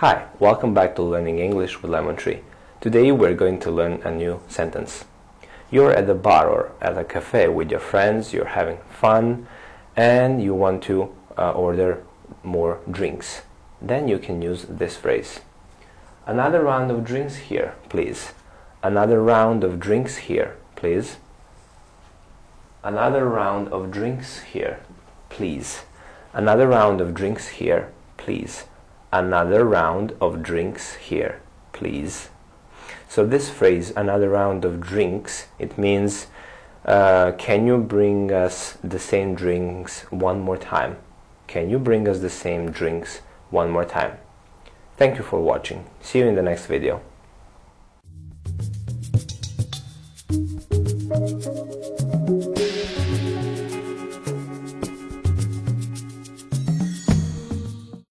Hi, welcome back to Learning English with Lemon Tree. Today we're going to learn a new sentence. You're at the bar or at a cafe with your friends, you're having fun, and you want to uh, order more drinks. Then you can use this phrase. Another round of drinks here, please. Another round of drinks here, please. Another round of drinks here, please. Another round of drinks here, please. Another round of drinks here, please. So this phrase, another round of drinks, it means, uh, can you bring us the same drinks one more time? Can you bring us the same drinks one more time? Thank you for watching. See you in the next video.